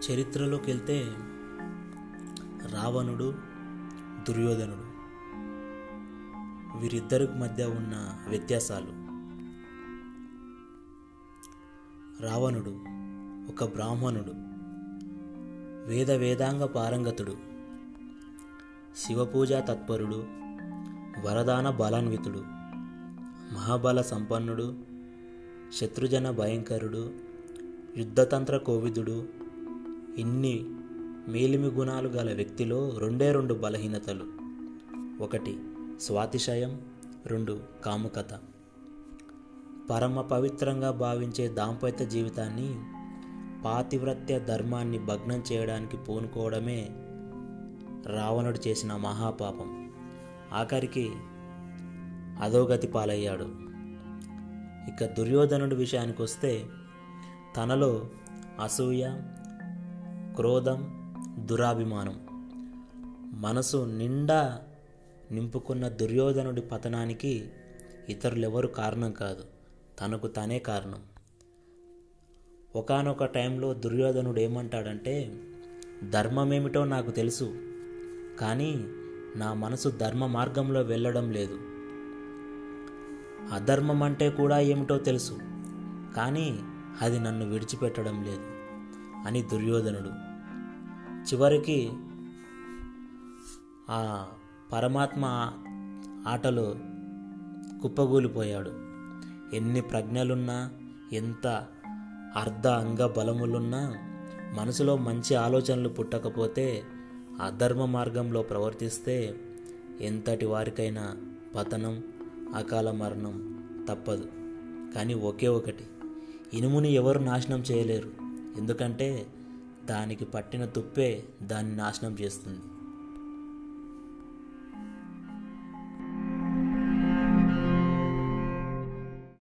చరిత్రలోకి వెళ్తే రావణుడు దుర్యోధనుడు వీరిద్దరి మధ్య ఉన్న వ్యత్యాసాలు. రావణుడు ఒక బ్రాహ్మణుడు వేద వేదాంగ పారంగతుడు శివపూజా తత్పరుడు వరదాన బలాన్వితుడు మహాబల సంపన్నుడు శత్రుజన భయంకరుడు యుద్ధతంత్ర కోవిదుడు ఇన్ని మేలిమి గుణాలు గల వ్యక్తిలో రెండే రెండు బలహీనతలు. ఒకటి స్వాతిశయం రెండు కాముకత. పరమ పవిత్రంగా భావించే దాంపత్య జీవితాన్ని పాతివ్రత్య ధర్మాన్ని భగ్నం చేయడానికి పూనుకోవడమే రావణుడు చేసిన మహాపాపం. ఆఖరికి అధోగతి పాలయ్యాడు. ఇక దుర్యోధనుడి విషయానికి వస్తే తనలో అసూయ క్రోధం దురాభిమానం. మనసు నిండా నింపుకున్న దుర్యోధనుడి పతనానికి ఇతరులెవరు కారణం కాదు. తనకు తానే కారణం. ఒకానొక టైంలో దుర్యోధనుడు ఏమంటాడంటే ధర్మమేమిటో నాకు తెలుసు కానీ నా మనసు ధర్మ మార్గంలో వెళ్ళడం లేదు. అధర్మం అంటే కూడా ఏమిటో తెలుసు కానీ అది నన్ను విడిచిపెట్టడం లేదు. అని దుర్యోధనుడు. చివరికి ఆ పరమాత్మ ఆటలో కుప్పగూలిపోయాడు. ఎన్ని ప్రజ్ఞలున్నా ఎంత అర్ధ అంగ బలములున్నా మనసులో మంచి ఆలోచనలు పుట్టకపోతే అధర్మ మార్గంలో ప్రవర్తిస్తే ఎంతటి వారికైనా పతనం అకాల మరణం తప్పదు. కానీ ఒకే ఒకటి ఇనుముని ఎవరు నాశనం చేయలేరు. ఎందుకంటే దానికి పట్టిన తుప్పే దాన్ని నాశనం చేస్తుంది.